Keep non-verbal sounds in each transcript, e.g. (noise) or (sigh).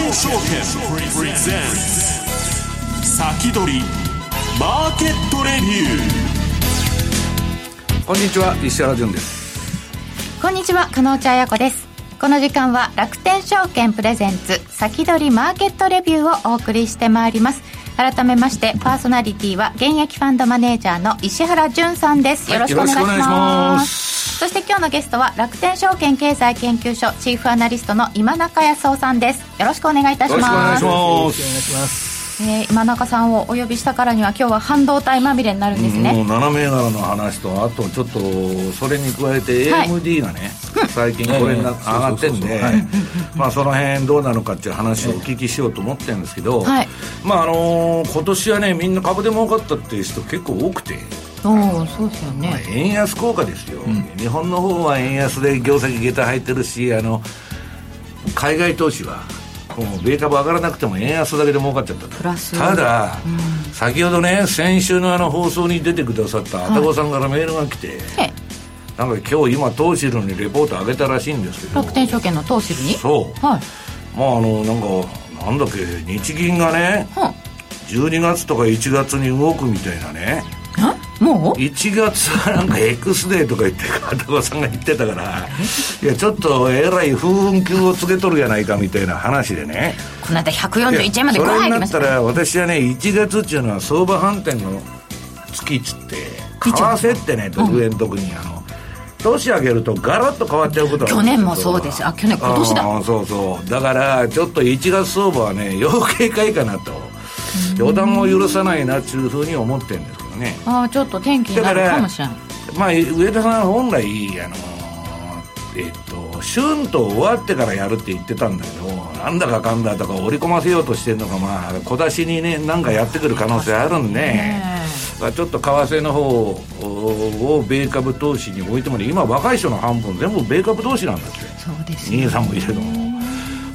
天証券プレゼンツ先取りマーケットレビューこんにちは石原潤です。こんにちは加納茶彩子です。この時間は楽天証券プレゼンツ先取りマーケットレビューをお送りしてまいります。改めましてパーソナリティは現役ファンドマネージャーの石原潤さんです、よろしくお願いしますそして今日のゲストは楽天証券経済研究所チーフアナリストの今中康夫さんです。よろしくお願いいたします。よろしくお願いします。えー、今中さんをお呼びしたからには今日は半導体まみれになるんですね。もう7銘柄の話とあとちょっとそれに加えて AMD がね、はい、最近これに上がってんで (laughs) まあその辺どうなのかっていう話をお聞きしようと思ってるんですけど、はい、まああのー、今年はねみんな株で儲かったっていう人結構多くておそうですよね、まあ、円安効果ですよ、うん、日本の方は円安で業績下駄入ってるしあの海外投資はもう米株上がらなくても円安だけで儲かっちゃったプラス。ただ、うん、先ほどね先週のあの放送に出てくださったあたごさんからメールが来て、はい、なんか今日今東芝にレポート上げたらしいんですけど。楽天証券の東芝に？そう、はい、まああのなんかなんだっけ日銀がね、は12月とか1月に動くみたいなねもう ?1 月はなんか X デーとか言って片岡さんが言ってたからいやちょっとえらい風雲球をつけとるやないかみたいな話でね。この間141円までこれになったら私はね1月っていうのは相場反転の月っつって為替ってねドル円特にあの、年上げるとガラッと変わっちゃうこと去年もそうです。あ去年今年だ。そうそう。だからちょっと1月相場はね要警戒かなと。予断を許さないなっていうふうに思ってるんですけどね。ああちょっと天気になるかもしれないまあ上田さん本来あのえっと春と終わってからやるって言ってたんだけどなんだかかんだとか織り込ませようとしてるのがまあ小出しにねなんかやってくる可能性あるんで、ね、ちょっと為替の方を米株投資に置いてもね今若い人の半分全部米株投資なんだって。そうです兄さんもいるけど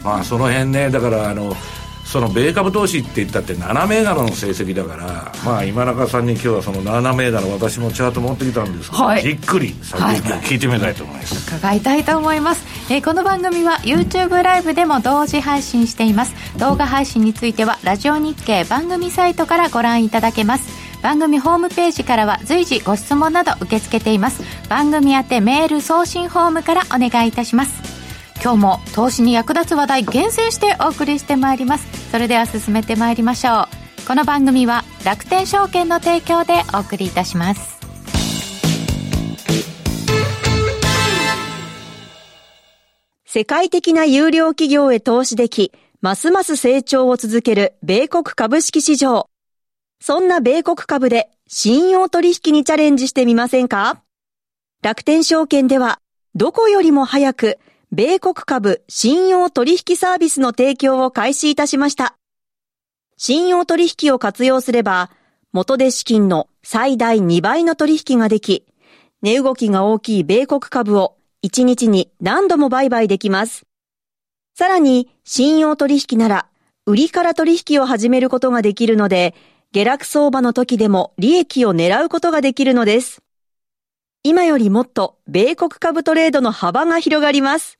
まあその辺ねだからあのその米株投資って言ったって7銘柄の成績だから、まあ、今中さんに今日はその7銘柄私もチャート持ってきたんですけど、はい、じっくり先行きを聞いてみたいと思います、はい、伺いたいと思います、えー、この番組は YouTube ライブでも同時配信しています。動画配信についてはラジオ日経番組サイトからご覧いただけます。番組ホームページからは随時ご質問など受け付けています。番組宛てメール送信フォームからお願いいたします今日も投資に役立つ話題厳選してお送りしてまいります。それでは進めてまいりましょう。この番組は楽天証券の提供でお送りいたします。世界的な有料企業へ投資でき、ますます成長を続ける米国株式市場。そんな米国株で信用取引にチャレンジしてみませんか？楽天証券では、どこよりも早く米国株信用取引サービスの提供を開始いたしました。信用取引を活用すれば、元で資金の最大2倍の取引ができ、値動きが大きい米国株を1日に何度も売買できます。さらに、信用取引なら、売りから取引を始めることができるので、下落相場の時でも利益を狙うことができるのです。今よりもっと米国株トレードの幅が広がります。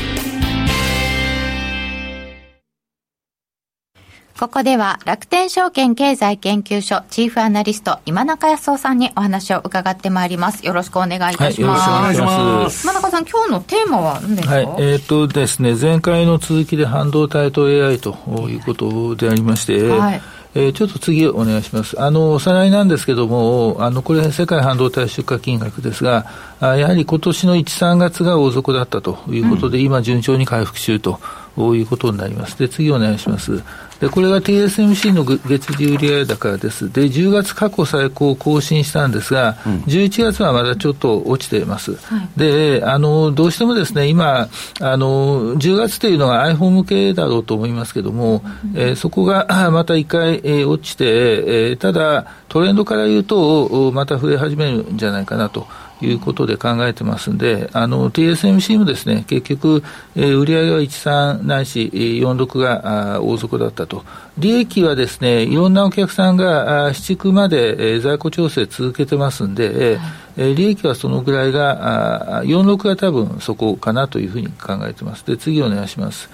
ここでは楽天証券経済研究所チーフアナリスト今中康夫さんにお話を伺ってまいります。よろしくお願いいたします。はい、よろしくお願いします。今中さん、今日のテーマは何ですか？はい、えっ、ー、とですね、前回の続きで半導体と AI ということでありまして、はいえー、ちょっと次お願いします。あの、おさらいなんですけども、あの、これ世界半導体出荷金額ですが、あやはり今年の1、3月が大底だったということで、うん、今順調に回復中ということになります。で、次お願いします。で、これが TSMC の月次売上高です。で、10月過去最高を更新したんですが、うん、11月はまだちょっと落ちています。はい、で、あの、どうしてもですね、今、あの、10月というのが iPhone 向けだろうと思いますけども、うん、えー、そこが (clears throat) また一回、えー、落ちて、えー、ただ、トレンドから言うと、また増え始めるんじゃないかなと。いうことで考えてますんで、あの、TSMC もですね、結局、えー、売上は13ないし、46があ大底だったと。利益はですね、いろんなお客さんがあ市区まで、えー、在庫調整続けてますんで、えー、利益はそのぐらいが、あ46が多分そこかなというふうに考えてます。で、次お願いします。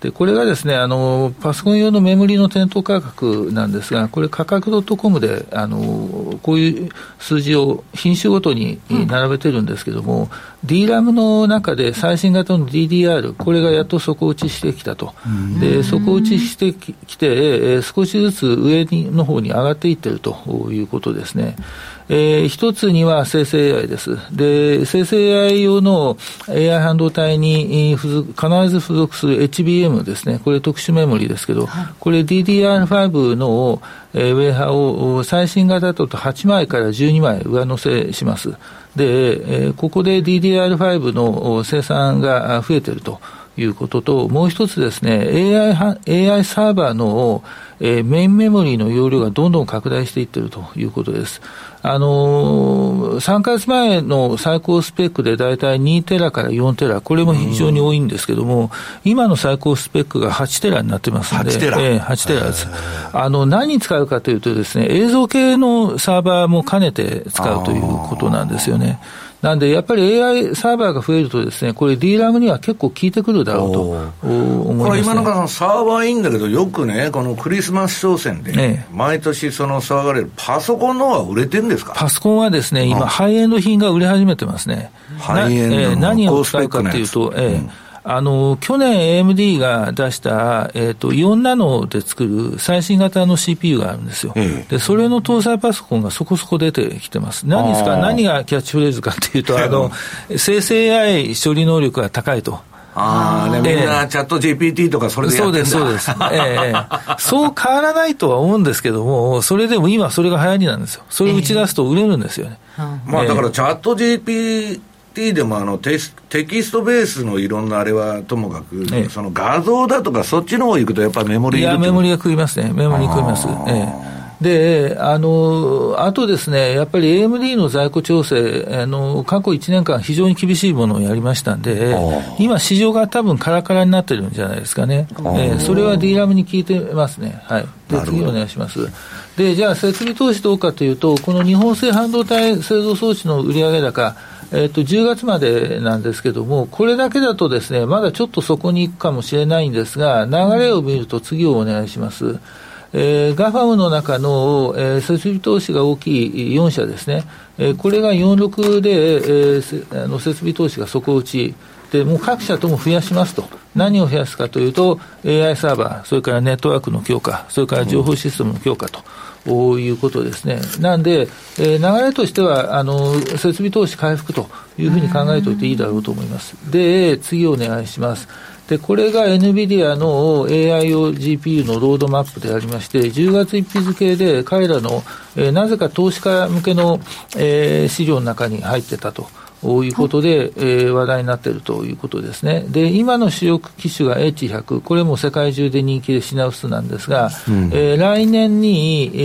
でこれがですねあのパソコン用のメモリの店頭価格なんですが、これ、価格 .com であのこういう数字を品種ごとに並べてるんですけども、DRAM の中で最新型の DDR、これがやっと底打ちしてきたと、で底打ちしてきて、少しずつ上の方に上がっていってるということですね。えー、一つには生成 AI です。で、生成 AI 用の AI 半導体に必ず付属する HBM ですね。これ特殊メモリですけど、はい、これ DDR5 の、えー、ウェハを最新型だと8枚から12枚上乗せします。で、えー、ここで DDR5 の生産が増えていると。いうことと、もう一つですね、AI, AI サーバーの、えー、メインメモリーの容量がどんどん拡大していっているということです。あのー、3か月前の最高スペックで大体2テラから4テラ、これも非常に多いんですけども、今の最高スペックが8テラになってますので、8テラ,、えー、8テラです。あの、何に使うかというとですね、映像系のサーバーも兼ねて使うということなんですよね。なんで、やっぱり AI サーバーが増えるとですね、これ DRAM には結構効いてくるだろうと思います、ね、これ今中さん、サーバーいいんだけど、よくね、このクリスマス商戦で、毎年その騒がれるパソコンの方は売れてるんですか？パソコンはですね、今、ハイエンド品が売れ始めてますね。ハイエンド、えー、何を使うかというと、えー、うんあの、去年 AMD が出した、えっ、ー、と、4ナノで作る最新型の CPU があるんですよ。で、それの搭載パソコンがそこそこ出てきてます。何ですか何がキャッチフレーズかっていうと、あの、生成 AI 処理能力が高いと。ああ、ね、みんなチャット GPT とかそれでやってそうです、そうです。ええそう変わらないとは思うんですけども、それでも今それが流行りなんですよ。それを打ち出すと売れるんですよね。えー、まあだからチャット GPT T でもあのテテキストベースのいろんなあれはともかく、ええ、その画像だとか、そっちの方行くと、やっぱりメモリいや、メモリが食いますね、メモリ食います。ええで、あの、あとですね、やっぱり AMD の在庫調整、あの、過去1年間非常に厳しいものをやりましたんで、今市場が多分カラカラになってるんじゃないですかね。えー、それは DRAM に効いてますね。はい。で、次お願いします。で、じゃあ設備投資どうかというと、この日本製半導体製造装置の売上高、えっと、10月までなんですけども、これだけだとですね、まだちょっとそこに行くかもしれないんですが、流れを見ると次をお願いします。えー、ガファムの中の、えー、設備投資が大きい4社ですね、えー、これが46で、えー、あの設備投資が底打ち、でもう各社とも増やしますと、何を増やすかというと、AI サーバー、それからネットワークの強化、それから情報システムの強化と。ういうことですね。なんで、えー、流れとしては、あの、設備投資回復というふうに考えておいていいだろうと思います。で、次お願いします。で、これが NVIDIA の AI 用 GPU のロードマップでありまして、10月1日付で彼らの、えー、なぜか投資家向けの、えー、資料の中に入ってたと。ということで、えー、話題になっているということですね。で、今の主力機種が H100、これも世界中で人気で品薄なんですが、うん、えー、来年に、え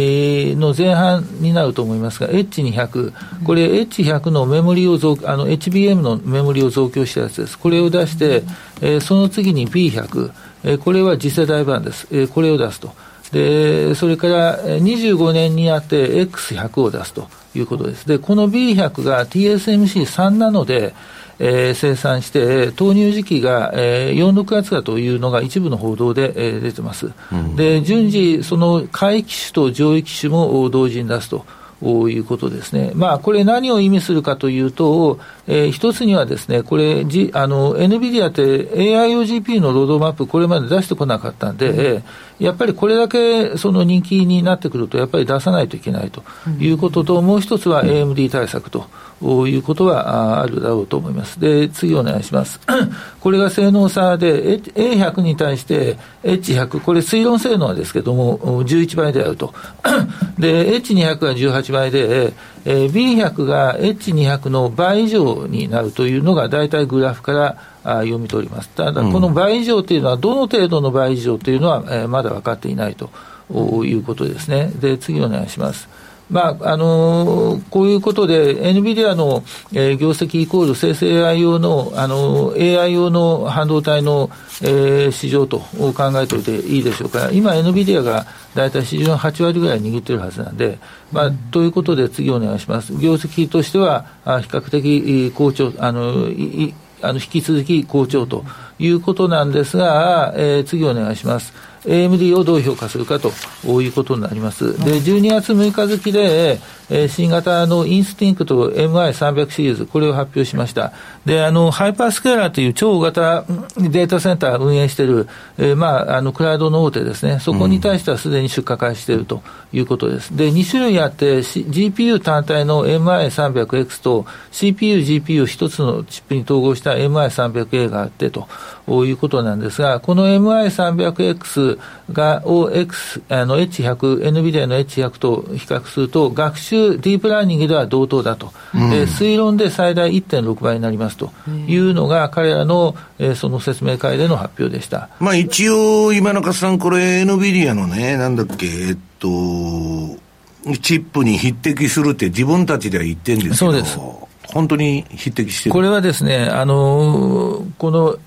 ー、の前半になると思いますが、H200、これ H100 のメモリを増、あの、HBM のメモリを増強したやつです。これを出して、えー、その次に B100、えー、これは次世代版です。えー、これを出すと。で、それから25年にあって X100 を出すと。いうことです。で、この B100 が TSMC3 なので、えー、生産して、投入時期が、えー、4、6月だというのが一部の報道で、えー、出てます。うん、で、順次、その下位機種と上位機種も同時に出すと。いうことですね。まあ、これ何を意味するかというと、えー、一つにはですね、これ、G、あの、NVIDIA って AIOGP のロードマップ、これまで出してこなかったんで、うん、やっぱりこれだけその人気になってくると、やっぱり出さないといけないということと、うん、もう一つは AMD 対策と。いうことはあるだろうと思います。で、次お願いします。(clears throat) これが性能差で、A100 に対して H100、これ推論性能ですけども、11倍であると。(clears throat) で、H200 が18倍で、えー、B100 が H200 の倍以上になるというのが、大体グラフからあ読み取ります。ただ、この倍以上というのは、どの程度の倍以上というのは、えー、まだ分かっていないということですね。で、次お願いします。まああのー、こういうことで、NVIDIA の、えー、業績イコール生成 AI 用の、あのー、AI 用の半導体の、えー、市場と考えておいていいでしょうか、今、NVIDIA が大体市場の8割ぐらい握ってるはずなんで、まあ、ということで、次お願いします。業績としては、あ比較的好調、あのいあの引き続き好調ということなんですが、えー、次お願いします。AMD をどう評価するかということになります。で、12月6日付で、えー、新型の Instinct MI300 シリーズ、これを発表しました。で、あの、ハイパースケーラーという超型データセンターを運営している、えー、まあ、あの、クラウドの大手ですね。そこに対してはすでに出荷開始しているということです。で、2種類あって、C、GPU 単体の MI300X と CPU、GPU 一つのチップに統合した MI300A があってということなんですが、この MI300X が、を X、あの、H100、NVIDIA の H100 と比較すると、学習ディープラーニングでは同等だと、うん、推論で最大1.6倍になりますというのが、彼らの、えー、その説明会での発表でした。まあ一応、今中さん、これ、NVIDIA のね、なんだっけ、えっと、チップに匹敵するって自分たちでは言ってるんですけど、そうです。本当に匹敵してるこれはですね、あのー、この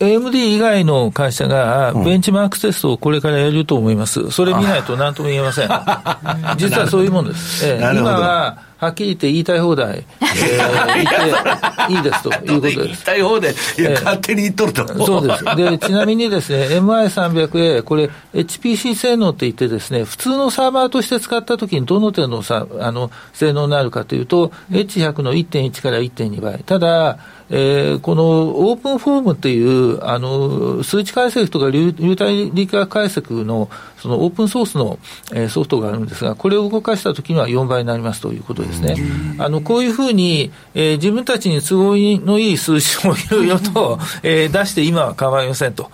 AMD 以外の会社がベンチマークテストをこれからやると思います。それ見ないと何とも言えません。(laughs) 実はそういうもんです。えー、今ははっきり言って言いたい放題、(laughs) えー、言っていいですということです。言いたい放題、いや、えー、勝手に言っとると。そうです。で、ちなみにですね、MI300A、これ、HPC 性能って言ってですね、普通のサーバーとして使ったときにどの程度のさあの性能になるかというと、H100 の1.1から1.2倍。ただ、えー、このオープンフォームっていう、あの、数値解析とか流体理化解析の、そのオープンソースの、えー、ソフトがあるんですが、これを動かしたときには4倍になりますということですね。あの、こういうふうに、えー、自分たちに都合のいい数字をいろいろと、(laughs) えー、出して今は構いませんと。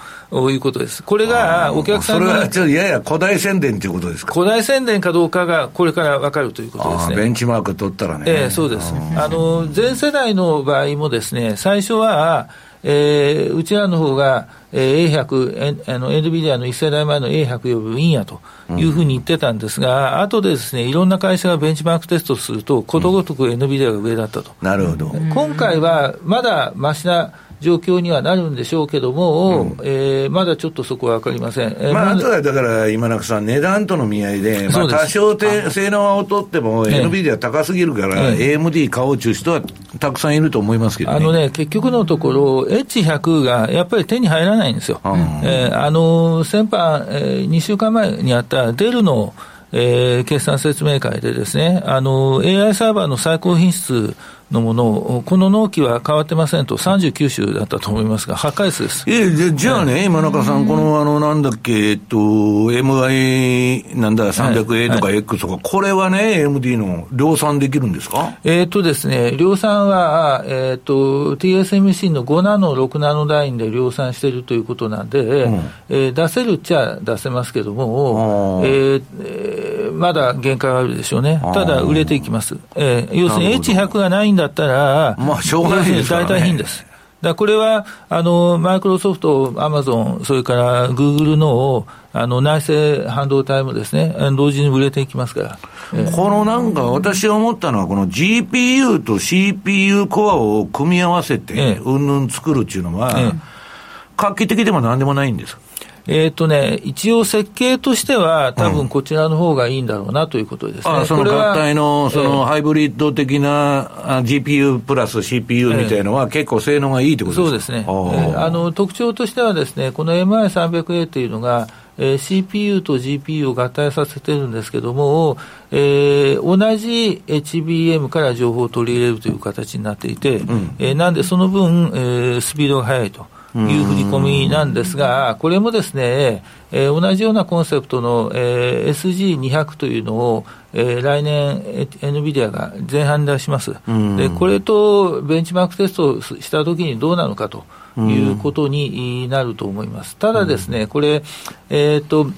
いうことです。これがお客さんそれはちょっとやや古代宣伝ということですか？古代宣伝かどうかがこれから分かるということですね。ベンチマーク取ったらね。ええー、そうです。あの、全世代の場合もですね、最初は、えー、うちらの方が、えー、A100、あの、NVIDIA の1世代前の A100 よりいいんやというふうに言ってたんですが、うん、後でですね、いろんな会社がベンチマークテストすると、ことごとく NVIDIA が上だったと。うん、なるほど。今回は、まだましな、状況にはなるんでしょうけども、うん、えー、まだちょっとそこは分かりません、えー、まあ、あとはだから、今中さん、値段との見合いで、まあ、多少性能を劣っても、NVIDIA 高すぎるから、AMD 買おうという人はたくさんいると思いますけど、ね、あのね、結局のところ、H100 がやっぱり手に入らないんですよ。うん、えー、あの先般、えー、2週間前にあったデルのえー、決算説明会でですね、あの、AI サーバーの最高品質のものを、この納期は変わってませんと、39種だったと思いますが、8回数です。えじゃじゃあね、今中さん、この、あの、なんだっけ、えっと、MI、なんだ、300A とか X とか、はい、これはね、AMD の量産できるんですか？えっとですね、量産は、えっと、TSMC の5ナノ、6ナノラインで量産しているということなんで、うん、えー、出せるっちゃ出せますけども、えー、えー、まだ限界があるでしょうね。ただ、売れていきます。えー、要するに H100 がないんだったら、まあ、しょうがないです代替品です。だこれは、あの、マイクロソフト、アマゾン、それからグーグルの、あの、内製半導体もですね、同時に売れていきますから。このなんか、私が思ったのは、この GPU と CPU コアを組み合わせて、うんぬん作るっていうのは、画期的でもなんでもないんですえっ、ー、とね、一応設計としては、多分こちらの方がいいんだろうなということですね。あその合体の、そのハイブリッド的な GPU プラス CPU みたいのは、結構性能がいいってことですか、そうですね。えー、あの特徴としてはですね、この MI300A というのが、えー、CPU と GPU を合体させてるんですけども、えー、同じ HBM から情報を取り入れるという形になっていて、うん、えー、なんでその分、えー、スピードが速いと。いう振り込みなんですが、これもですね、えー、同じようなコンセプトの、えー、SG200 というのを、えー、来年、NVIDIA が前半に出します、で、これとベンチマークテストをしたときにどうなのかということになると思います。ただですね、これ、えっ、ー、と、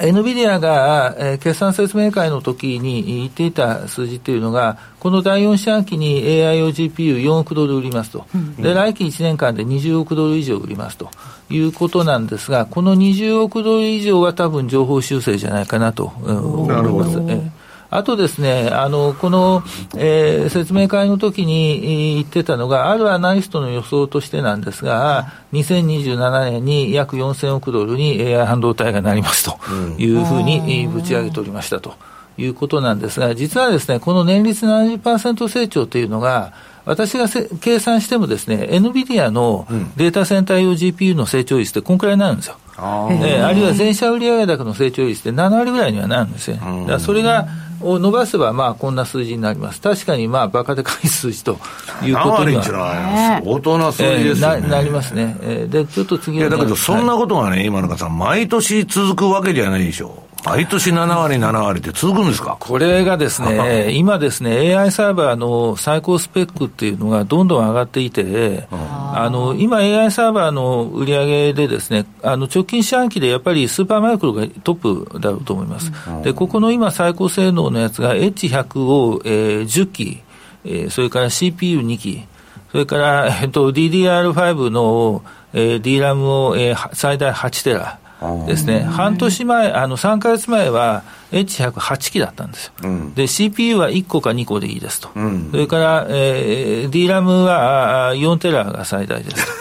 エヌビディアが、えー、決算説明会の時に言っていた数字っていうのが、この第4四半期に AI 用 GPU4 億ドル売りますと、うん、で来期1年間で20億ドル以上売りますと。いうことなんですが、この20億ドル以上は多分情報修正じゃないかなと思います。えーあとですね、あの、この、えー、説明会の時に言ってたのが、あるアナリストの予想としてなんですが、2027年に約4000億ドルに AI 半導体がなりますというふうにぶち上げておりましたと。いうことなんですが、実はですね、この年率70%成長というのが、私が計算してもですね、NVIDIA のデータセンター用 GPU の成長率ってこんくらいになるんですよ。あ,、えー、あるいは全社売上高の成長率って7割ぐらいにはなるんですよ。だからそれがを伸ばせば、まあ、こんな数字になります。確かに、まあ、バカでかい数字ということには。相当な数字ですよね、えー、な。なりますね。えー、で、ちょっと次いや、だけど、そんなことがね、はい、今中さん、毎年続くわけじゃないでしょう。毎年7割、7割って続くんですか？これがですね、(laughs) 今ですね、AI サーバーの最高スペックっていうのがどんどん上がっていて、あの今、AI サーバーの売り上げでですね、あの直近四半期でやっぱりスーパーマイクロがトップだろうと思います。で、ここの今、最高性能のやつが H100 を、えー、10機、えー、それから CPU2 機、それから、えっと、DDR5 の、えー、DRAM を、えー、最大8テラ。ですね、半年前、あの3か月前は H108 機だったんですよ、うん、で CPU は1個か2個でいいですと、うん、それから、えー、DRAM は4テラが最大ですと。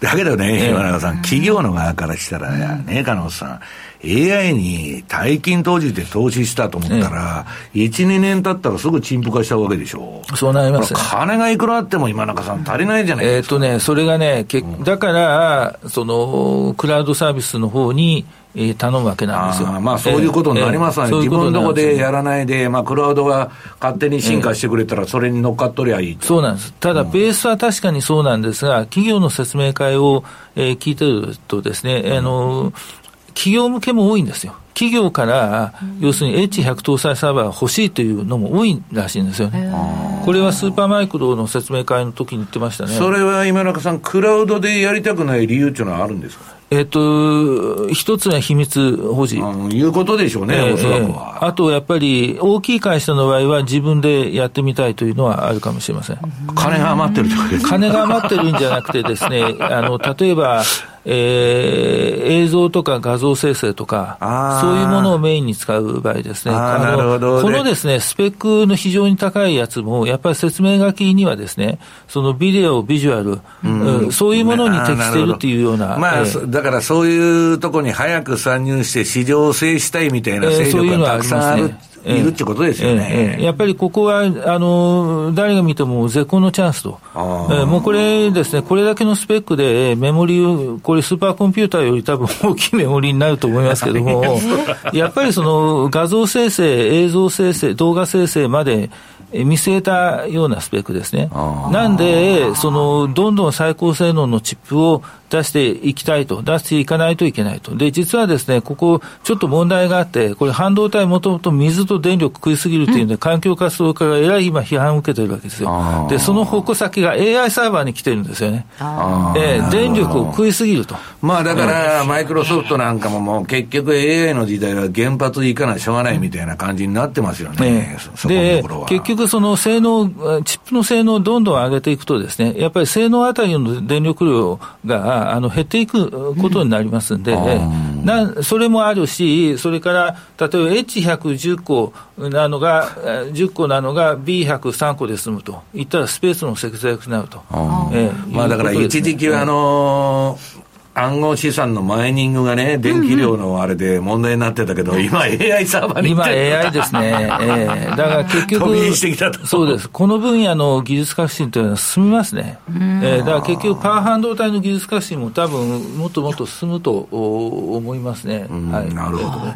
(laughs) だけどね、岩永さん、企業の側からしたらね、金本さん、AI に大金投じて投資したと思ったら、ええ、1、2年経ったらすぐ陳腐化したわけでしょう。そうなります、ね、金がいくらあっても今中さん足りないじゃないですか。えっ、とね、それがね、けだから、その、クラウドサービスの方に、えー、頼むわけなんですよ。あまあそういうことになりますわね、えー、自分のとこでやらないで、まあ、クラウドが勝手に進化してくれたら、それに乗っかっとりゃいい、そうなんです、ただ、ベースは確かにそうなんですが、企業の説明会を、えー、聞いてるとですね、あの企業向けも多いんですよ。企業から、要するに H100 搭載サーバーが欲しいというのも多いらしいんですよね。これはスーパーマイクロの説明会の時に言ってましたね。それは今中さん、クラウドでやりたくない理由っていうのはあるんですか？えっ、と、一つは秘密保持。いうことでしょうね、えー、おそらくは、えー、あとやっぱり、大きい会社の場合は自分でやってみたいというのはあるかもしれません。金が余ってるとです金が余ってるんじゃなくてですね、あの、例えば、えー、映像とか画像生成とか、そういうものをメインに使う場合ですね、あのこのですね、スペックの非常に高いやつも、やっぱり説明書きにはですね、そのビデオ、ビジュアル、うん、そういうものに適しているっていうような。まあ、えー、だからそういうところに早く参入して市場を制したいみたいな勢力がたくさんある。いるってことですよね、ええやっぱりここはあの誰が見ても絶好のチャンスと、えー、もうこれですね、これだけのスペックでメモリー、これ、スーパーコンピューターより多分大きいメモリーになると思いますけども、(laughs) やっぱりその画像生成、映像生成、動画生成まで、見据えたようなスペックですね。なんで、その、どんどん最高性能のチップを出していきたいと、出していかないといけないと。で、実はですね、ここ、ちょっと問題があって、これ半導体もともと水と電力食いすぎるというんで、環境活動家がえらい今批判を受けてるわけですよ。で、その矛先が AI サーバーに来てるんですよね。えー、電力を食いすぎると。まあだから、マイクロソフトなんかももう結局 AI の時代は原発行かないしょうがないみたいな感じになってますよね。で、結局その性能、チップの性能をどんどん上げていくとですね、やっぱり性能あたりの電力量があの減っていくことになりますんで、なそれもあるし、それから例えば H110 個なのが、10個なのが B103 個で済むと。いったらスペースの節約になると。えー、まあだから一時期はあのー暗号資産のマイニングがね、電気量のあれで問題になってたけど、うんうん、今 AI サーバーに今 AI ですね。ええー、だから結局、そうです。この分野の技術革新というのは進みますね。えー、だから結局パワー半導体の技術革新も多分もっともっと進むと思いますね。はい。なるほど。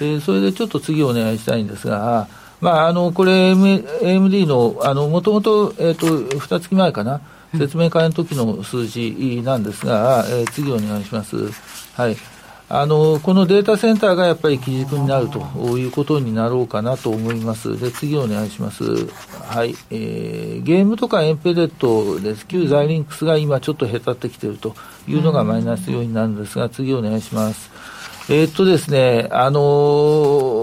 えー、それでちょっと次お願いしたいんですが、まあ、あのこれ、AMD の、もともと、えっ、ー、と、2月前かな、(laughs) 説明会の時の数字なんですが、えー、次お願いします。はい。あの、このデータセンターがやっぱり基軸になるということになろうかなと思います。で、次お願いします。はい。えー、ゲームとかエンペレットです。旧ザイリンクスが今ちょっとへたってきているというのがマイナス要因なんですが、次お願いします。えー、っとですね、あのー、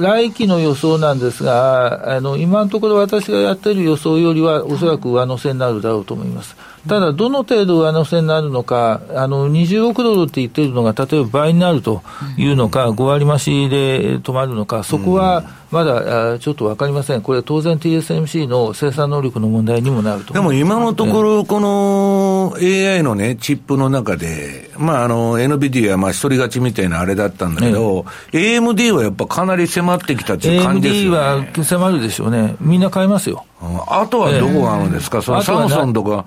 来期の予想なんですが、あの、今のところ私がやっている予想よりは、おそらく上乗せになるだろうと思います。ただ、どの程度上乗せになるのか、あの20億ドルって言ってるのが、例えば倍になるというのか、5割増しで止まるのか、そこはまだちょっと分かりません、これ、当然 TSMC の生産能力の問題にもなるとでも今のところ、この AI のね、チップの中で、まあ、あの NVIDIA はまあ一人勝ちみたいなあれだったんだけど、AMD はやっぱかなり迫ってきたっていう感じですよね。AMD は迫るでしょうね、みんな買いますよ。あとはどこがあるんですか、そのサムソンとか。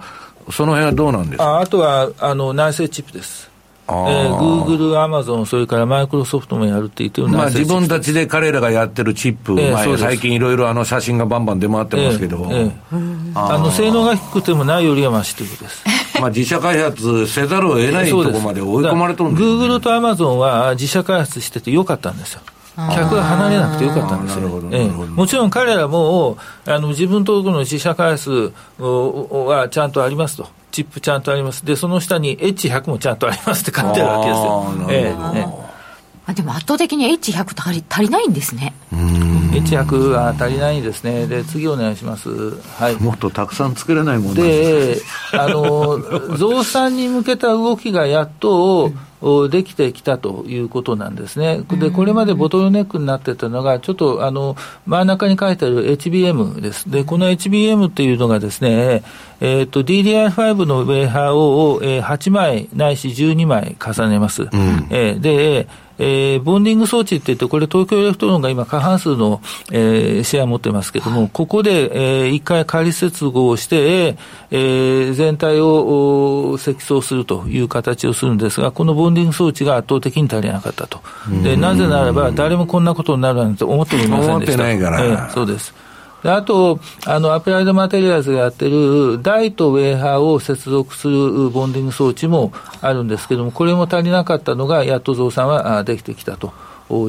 その辺はどうなんですか？あとはあの内製チップです。えー、グーグル、アマゾン、それからマイクロソフトもやるって言ってるまあ自分たちで彼らがやってるチップ、えー、まあ、最近いろいろあの写真がバンバン出回ってますけど、えーえー、あの性能が低くてもないよりはましということです。(laughs) まあ自社開発せざるを得ないところまで追い込まれとるんです、ね、グーグルとアマゾンは自社開発しててよかったんですよ。客が離れなくてよかったんですよ、ええ、もちろん彼らもあの自分とこの自社開発はちゃんとありますと、チップちゃんとあります、でその下に H100 もちゃんとありますって書いてあるわけですよ。ええ。でも圧倒的に H100 足り足りないんですね。H100 は足りないですね。で、次お願いします。はい。もっとたくさん作れないもんで、あの、(laughs) 増産に向けた動きがやっと、できてきたということなんですね。で、これまでボトルネックになってたのが、ちょっとあの真ん中に書いてある HBM です。で、この HBM っていうのがですね、えっ、ー、と、DDR5 のウェーハーを、えー、8枚ないし12枚重ねます。うん、えー、で、えー、ボンディング装置って言って、これ東京エレクトロンが今過半数の、えー、シェア持ってますけども、はい、ここで、えー、一回仮接合して、えー、全体を積層するという形をするんですが、このボンディング装置が圧倒的に足りなかったと。で、なぜならば、誰もこんなことになるなんて思っておりませんでした。思ってないから。えー、そうです。あと、あの、アプライドマテリアルズがやってる台とウェーハーを接続するボンディング装置もあるんですけども、これも足りなかったのが、やっと増産はできてきたと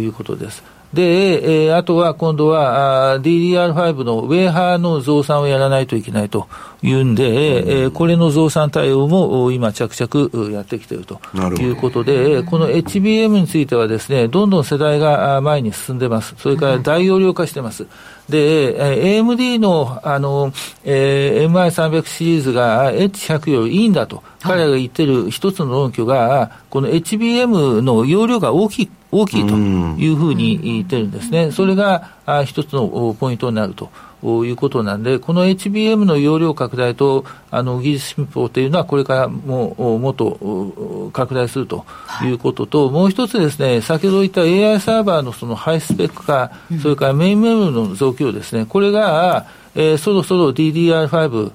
いうことです。で、えー、あとは今度は DDR5 のウェーハーの増産をやらないといけないというんで、えー、これの増産対応も今、着々やってきているということで、この HBM についてはですね、どんどん世代が前に進んでます。それから大容量化してます。で、AMD の、あの、えー、MI300 シリーズが H100 よりいいんだと、彼らが言ってる一つの論拠が、この HBM の容量が大きい、大きいというふうに言ってるんですね。それが一つのポイントになると。いうことなんで、この HBM の容量拡大とあの技術進歩というのは、これからももっと拡大するということと、はい、もう一つですね、先ほど言った AI サーバーのそのハイスペック化、うん、それからメインメモリの増強ですね、これが、えー、そろそろ DDR5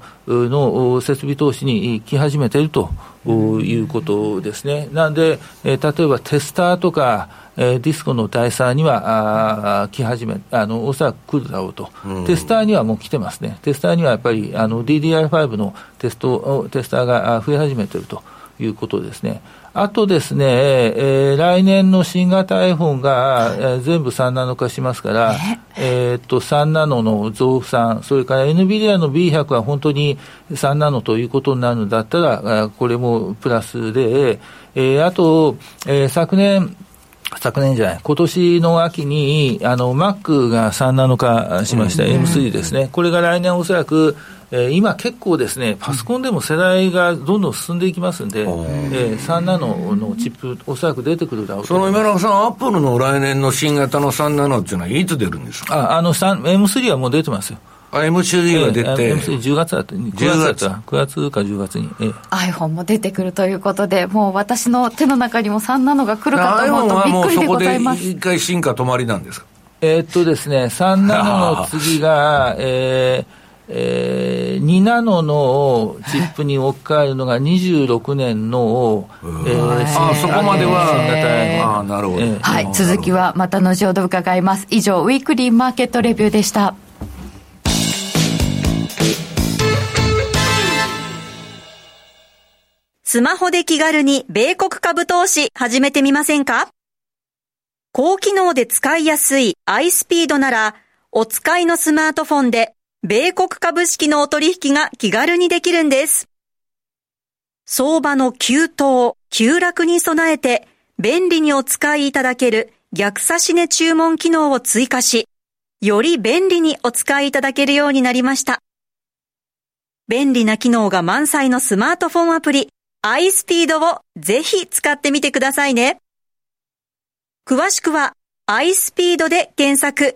の設備投資に来始めているということですね。なんで、えー、例えばテスターとか、えー、ディスコの第3にはあ来始め、あの、おそらく来るだろうと、うん、テスターにはもう来てますね。テスターにはやっぱり、あの、DDR5 のテスト、テスターが増え始めているということですね。あとですね、えー、来年の新型 iPhone が、えー、全部3ナノ化しますから、え？ー、っと、3ナノの増産、それから NVIDIA の B100 は本当に3ナノということになるんだったら、これもプラスで、えー、あと、えー、昨年、昨年じゃない、今年の秋に、あの、Mac が3ナノ化しました、M3 ですね。これが来年おそらく、えー、今結構ですね、パソコンでも世代がどんどん進んでいきますんで、えー、3ナノのチップ、おそらく出てくるだろうとその今永さん、アップルの来年の新型の3ナノっていうのは、いつ出るんですか？ああの M3 はもう出てますよ。M3 が出て、えー、M310 月だった。9月だ。った9月か10月に、えー、iPhone も出てくるということでもう私の手の中にも3ナノが来るかと思うとびっくりでございます。一回進化止まりなんですか？えー、っとですね3ナノの次がえー (laughs) えー、2ナノのチップに置き換えるのが26年の、えー、あそこまでは、あなるほど、はい、続きはまた後ほど伺います。以上、ウィークリーマーケットレビューでした。スマホで気軽に米国株投資始めてみませんか？高機能で使いやすい iSpeed なら、お使いのスマートフォンで米国株式のお取引が気軽にできるんです。相場の急騰、急落に備えて便利にお使いいただける逆差し値注文機能を追加し、より便利にお使いいただけるようになりました。便利な機能が満載のスマートフォンアプリ iSpeed をぜひ使ってみてくださいね。詳しくは iSpeed で検索。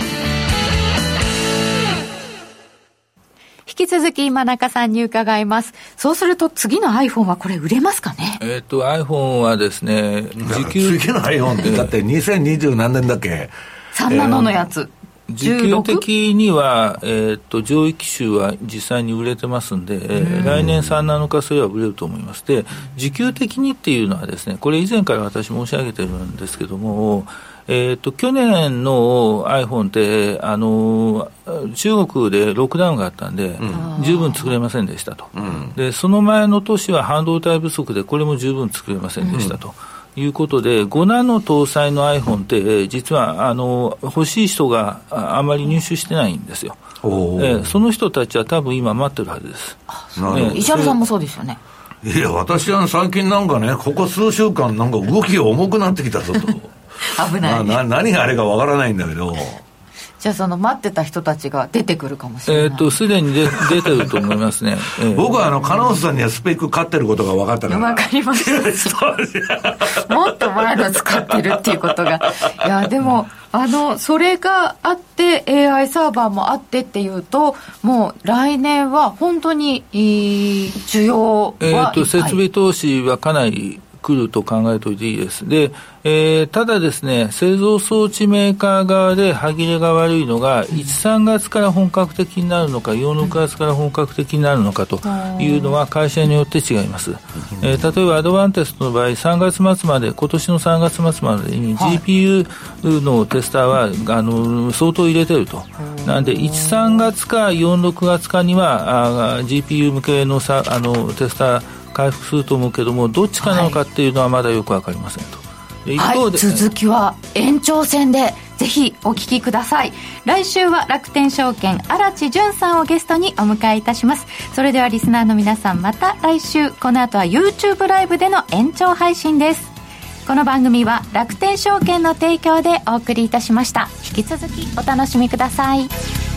引き続き今中さんに伺います。そうすると次の iPhone はこれ売れますかね？えっ、と iPhone はですね、時給。次の iPhone ってだって2020何年だっけ ?3 ナノのやつ。時給的には、えーと、上位機種は実際に売れてますんで、えー、来年3ナノ化すれば売れると思います。で、時給的にっていうのはですね、これ以前から私申し上げてるんですけども、えーと、去年の iPhone って、あの中国でロックダウンがあったんで、うん、十分作れませんでしたと、うん、で、その前の年は半導体不足で、これも十分作れませんでしたと。いうことで、5ナノ搭載の iPhone って、実はあの欲しい人があまり入手してないんですよ、えー、その人たちは多分今、待ってるはずです。石原さんもそうですよね。いや、私は最近なんかね、ここ数週間、なんか動きが重くなってきたぞと。(laughs) (laughs) 危ない、まあ、何があれかわからないんだけどじゃあその待ってた人たちが出てくるかもしれない。えっ、と、すでに出出てると思いますね。えー、僕はあの、カノンさんにはスペック勝ってることが分かったから。分かりました。(laughs) もっと前の使ってるっていうことが。いや、でも、あの、それがあって、AI サーバーもあってっていうと、もう来年は本当に、いい需要はえっ、と、設備投資はかなり来ると考えておいていいです。で、えー、ただですね、製造装置メーカー側で歯切れが悪いのが、1、3月から本格的になるのか、4、6月から本格的になるのかというのは会社によって違います。えー、例えばアドバンテストの場合、3月末まで、今年の3月末までに GPU のテスターは、あの相当入れてると。なんで、1、3月か4、6月かには、あ GPU 向けのさあのテスター回復すると思うけども、どっちかなのかっていうのはまだよく分かりませんと。一方で、はい、続きは延長戦でぜひお聞きください。来週は楽天証券荒地潤さんをゲストにお迎えいたします。それではリスナーの皆さんまた来週。この後は YouTube ライブでの延長配信です。この番組は楽天証券の提供でお送りいたしました。引き続きお楽しみください。